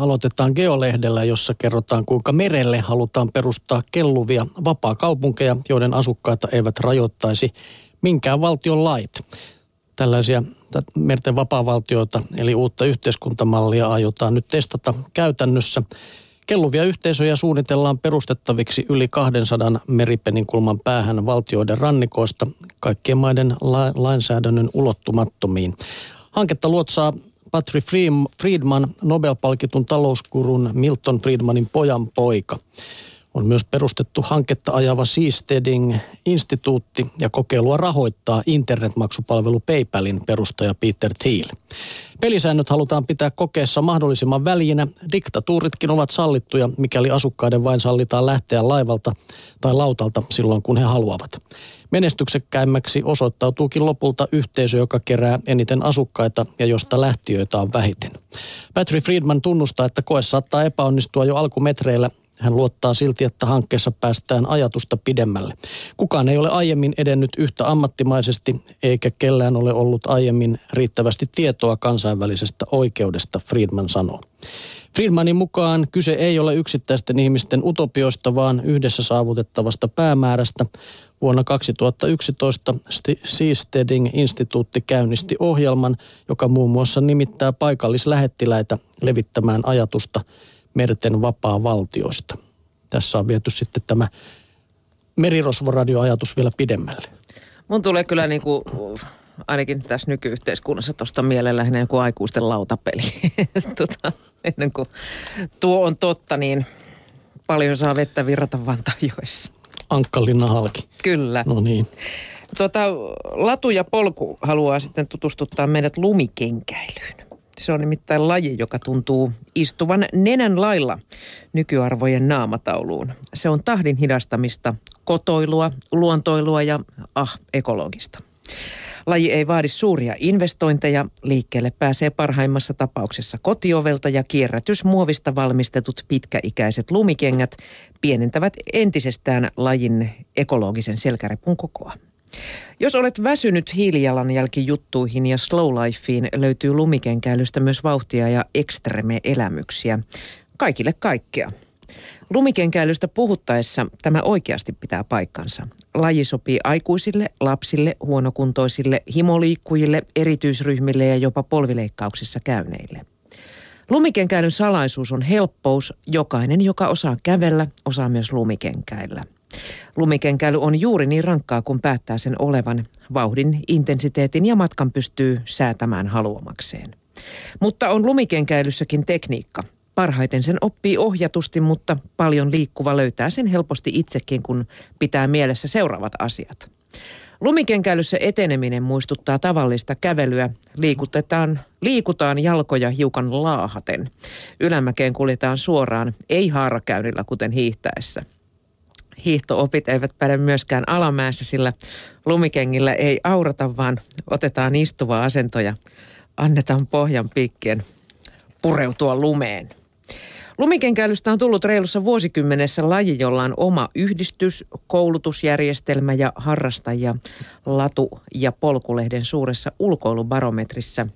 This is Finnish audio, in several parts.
aloitetaan Geolehdellä, jossa kerrotaan, kuinka merelle halutaan perustaa kelluvia vapaa-kaupunkeja, joiden asukkaita eivät rajoittaisi minkään valtion lait. Tällaisia merten vapaa-valtioita, eli uutta yhteiskuntamallia aiotaan nyt testata käytännössä. Kelluvia yhteisöjä suunnitellaan perustettaviksi yli 200 meripeninkulman päähän valtioiden rannikoista kaikkien maiden la- lainsäädännön ulottumattomiin. Hanketta luotsaa Patrick Friedman, Nobel-palkitun talouskurun Milton Friedmanin pojan poika. On myös perustettu hanketta ajava Seasteading-instituutti ja kokeilua rahoittaa internetmaksupalvelu PayPalin perustaja Peter Thiel. Pelisäännöt halutaan pitää kokeessa mahdollisimman väljinä. Diktatuuritkin ovat sallittuja, mikäli asukkaiden vain sallitaan lähteä laivalta tai lautalta silloin, kun he haluavat. Menestyksekkäimmäksi osoittautuukin lopulta yhteisö, joka kerää eniten asukkaita ja josta lähtiöitä on vähiten. Patrick Friedman tunnustaa, että koe saattaa epäonnistua jo alkumetreillä hän luottaa silti, että hankkeessa päästään ajatusta pidemmälle. Kukaan ei ole aiemmin edennyt yhtä ammattimaisesti, eikä kellään ole ollut aiemmin riittävästi tietoa kansainvälisestä oikeudesta, Friedman sanoo. Friedmanin mukaan kyse ei ole yksittäisten ihmisten utopioista, vaan yhdessä saavutettavasta päämäärästä. Vuonna 2011 Seasteading-instituutti käynnisti ohjelman, joka muun muassa nimittää paikallislähettiläitä levittämään ajatusta – merten vapaa-valtioista. Tässä on viety sitten tämä merirosvoradioajatus vielä pidemmälle. Mun tulee kyllä niin kuin, ainakin tässä nykyyhteiskunnassa tuosta mieleen lähinnä joku aikuisten lautapeli. tota, ennen kuin tuo on totta, niin paljon saa vettä virrata Vantajoissa. Ankkalinna halki. Kyllä. No niin. Tota, Latu ja Polku haluaa sitten tutustuttaa meidät lumikenkäilyyn. Se on nimittäin laji, joka tuntuu istuvan nenän lailla nykyarvojen naamatauluun. Se on tahdin hidastamista, kotoilua, luontoilua ja ah, ekologista. Laji ei vaadi suuria investointeja. Liikkeelle pääsee parhaimmassa tapauksessa kotiovelta ja kierrätysmuovista valmistetut pitkäikäiset lumikengät pienentävät entisestään lajin ekologisen selkärepun kokoa. Jos olet väsynyt hiilijalanjälkijuttuihin ja slowlifeen, löytyy lumikenkäilystä myös vauhtia ja ekstreme-elämyksiä. Kaikille kaikkea. Lumikenkäilystä puhuttaessa tämä oikeasti pitää paikkansa. Laji sopii aikuisille, lapsille, huonokuntoisille, himoliikkujille, erityisryhmille ja jopa polvileikkauksissa käyneille. Lumikenkäilyn salaisuus on helppous. Jokainen, joka osaa kävellä, osaa myös lumikenkäillä – Lumikenkäily on juuri niin rankkaa kuin päättää sen olevan. Vauhdin, intensiteetin ja matkan pystyy säätämään haluamakseen. Mutta on lumikenkäilyssäkin tekniikka. Parhaiten sen oppii ohjatusti, mutta paljon liikkuva löytää sen helposti itsekin, kun pitää mielessä seuraavat asiat. Lumikenkäilyssä eteneminen muistuttaa tavallista kävelyä. Liikutetaan, liikutaan jalkoja hiukan laahaten. Ylämäkeen kuljetaan suoraan, ei haarakäynnillä kuten hiihtäessä – hiihtoopit eivät päde myöskään alamäessä, sillä lumikengillä ei aurata, vaan otetaan istuva asento ja annetaan pohjan piikkien pureutua lumeen. Lumikenkäilystä on tullut reilussa vuosikymmenessä laji, jolla on oma yhdistys, koulutusjärjestelmä ja harrastajia Latu- ja Polkulehden suuressa ulkoilubarometrissa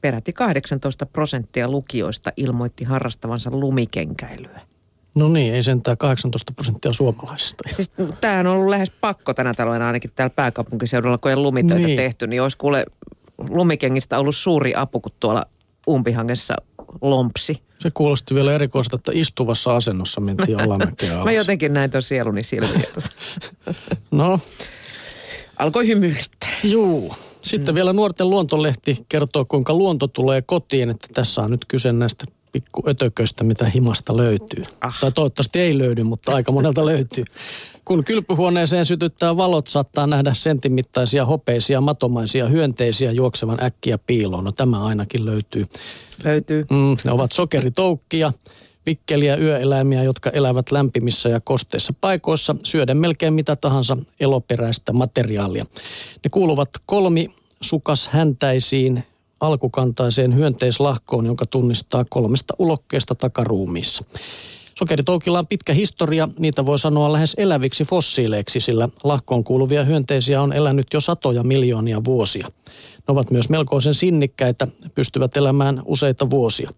peräti 18 prosenttia lukijoista ilmoitti harrastavansa lumikenkäilyä. No niin, ei sentään 18 prosenttia suomalaisista. Siis, tämähän on ollut lähes pakko tänä talvena ainakin täällä pääkaupunkiseudulla, kun ei lumitöitä niin. tehty, niin olisi kuule lumikengistä ollut suuri apu, kun tuolla umpihangessa lompsi. Se kuulosti vielä erikoiselta, että istuvassa asennossa mentiin alamäkeä alas. Mä jotenkin näin tuon sieluni silmiä. no. Alkoi hymyilyttää. Juu. Sitten mm. vielä Nuorten luontolehti kertoo, kuinka luonto tulee kotiin, että tässä on nyt kyse näistä pikku ötököistä, mitä himasta löytyy. Ah. Tai toivottavasti ei löydy, mutta aika monelta löytyy. Kun kylpyhuoneeseen sytyttää valot, saattaa nähdä sentimittaisia hopeisia matomaisia hyönteisiä juoksevan äkkiä piiloon. No tämä ainakin löytyy. Löytyy. Mm, ne ovat sokeritoukkia, vikkeliä yöeläimiä, jotka elävät lämpimissä ja kosteissa paikoissa, syöden melkein mitä tahansa eloperäistä materiaalia. Ne kuuluvat kolmi sukas häntäisiin alkukantaiseen hyönteislahkoon, jonka tunnistaa kolmesta ulokkeesta takaruumiissa. Sokeritoukilla on pitkä historia, niitä voi sanoa lähes eläviksi fossiileiksi, sillä lahkoon kuuluvia hyönteisiä on elänyt jo satoja miljoonia vuosia. Ne ovat myös melkoisen sinnikkäitä, pystyvät elämään useita vuosia.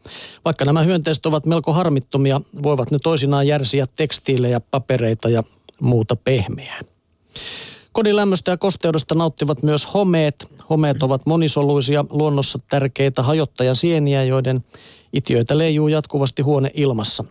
Vaikka nämä hyönteiset ovat melko harmittomia, voivat ne toisinaan järsiä tekstiilejä, papereita ja muuta pehmeää. Kodin lämmöstä ja kosteudesta nauttivat myös homeet. Homeet ovat monisoluisia, luonnossa tärkeitä hajottajasieniä, joiden itiöitä leijuu jatkuvasti huone ilmassa.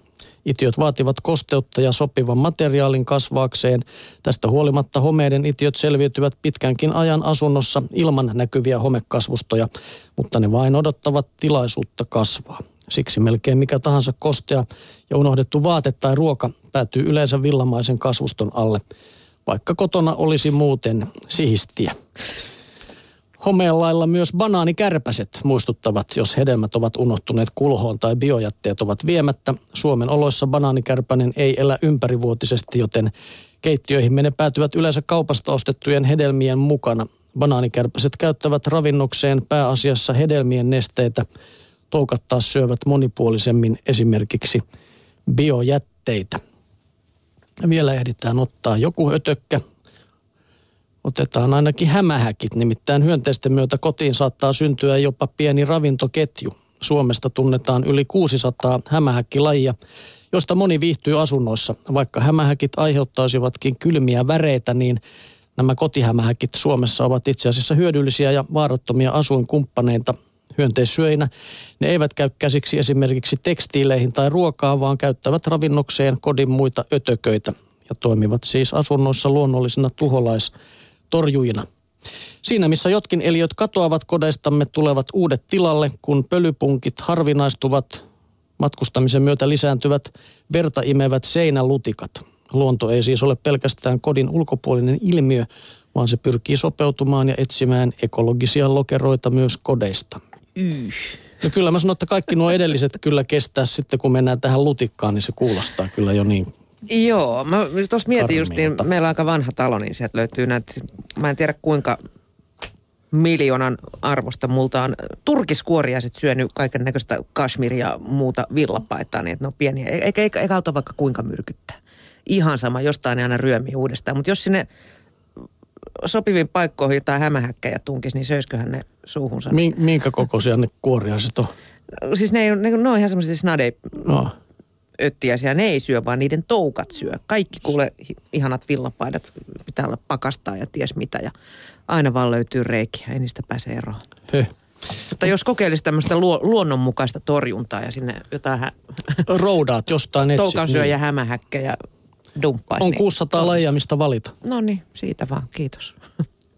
Itiöt vaativat kosteutta ja sopivan materiaalin kasvaakseen. Tästä huolimatta homeiden itiöt selviytyvät pitkänkin ajan asunnossa ilman näkyviä homekasvustoja, mutta ne vain odottavat tilaisuutta kasvaa. Siksi melkein mikä tahansa kostea ja unohdettu vaate tai ruoka päätyy yleensä villamaisen kasvuston alle, vaikka kotona olisi muuten siistiä. Homeen lailla myös banaanikärpäset muistuttavat, jos hedelmät ovat unohtuneet kulhoon tai biojätteet ovat viemättä. Suomen oloissa banaanikärpänen ei elä ympärivuotisesti, joten keittiöihin ne päätyvät yleensä kaupasta ostettujen hedelmien mukana. Banaanikärpäset käyttävät ravinnokseen pääasiassa hedelmien nesteitä. Toukat taas syövät monipuolisemmin esimerkiksi biojätteitä. Vielä ehditään ottaa joku ötökkä, otetaan ainakin hämähäkit. Nimittäin hyönteisten myötä kotiin saattaa syntyä jopa pieni ravintoketju. Suomesta tunnetaan yli 600 hämähäkkilajia, josta moni viihtyy asunnoissa. Vaikka hämähäkit aiheuttaisivatkin kylmiä väreitä, niin nämä kotihämähäkit Suomessa ovat itse asiassa hyödyllisiä ja vaarattomia asuinkumppaneita hyönteissyöinä. Ne eivät käy käsiksi esimerkiksi tekstiileihin tai ruokaa, vaan käyttävät ravinnokseen kodin muita ötököitä ja toimivat siis asunnoissa luonnollisena tuholais- torjujina. Siinä missä jotkin eliöt katoavat kodeistamme, tulevat uudet tilalle, kun pölypunkit harvinaistuvat, matkustamisen myötä lisääntyvät verta imevät seinälutikat. Luonto ei siis ole pelkästään kodin ulkopuolinen ilmiö, vaan se pyrkii sopeutumaan ja etsimään ekologisia lokeroita myös kodeista. Yh. No kyllä mä sanon, että kaikki nuo edelliset kyllä kestää sitten, kun mennään tähän lutikkaan, niin se kuulostaa kyllä jo niin Joo, mä tuossa mietin just, niin meillä on aika vanha talo, niin sieltä löytyy näitä, mä en tiedä kuinka miljoonan arvosta multa on turkiskuoriaiset syönyt kaiken näköistä kashmiria ja muuta villapaitaa, niin että ne on pieniä. E-, eikä, eikä, eikä auta vaikka kuinka myrkyttää. Ihan sama, jostain ne aina ryömii uudestaan. Mutta jos sinne sopivin paikkoihin jotain hämähäkkäjä tunkisi, niin söisköhän ne suuhunsa? Minkä kokoisia ne kuoriaiset on? Siis ne, ei, ne, ne on ihan semmoisia snade no öttiäisiä, ne ei syö, vaan niiden toukat syö. Kaikki kuule ihanat villapaidat pitää olla pakastaa ja ties mitä ja aina vaan löytyy reikiä, ei niistä pääse eroon. He. Mutta jos kokeilisi tämmöistä luo, luonnonmukaista torjuntaa ja sinne jotain hä- Roudaat jostain etsit. Toukansyö niin. ja hämähäkkejä dumppaisi. On 600 niin, lajia, mistä valita. No niin, siitä vaan, kiitos.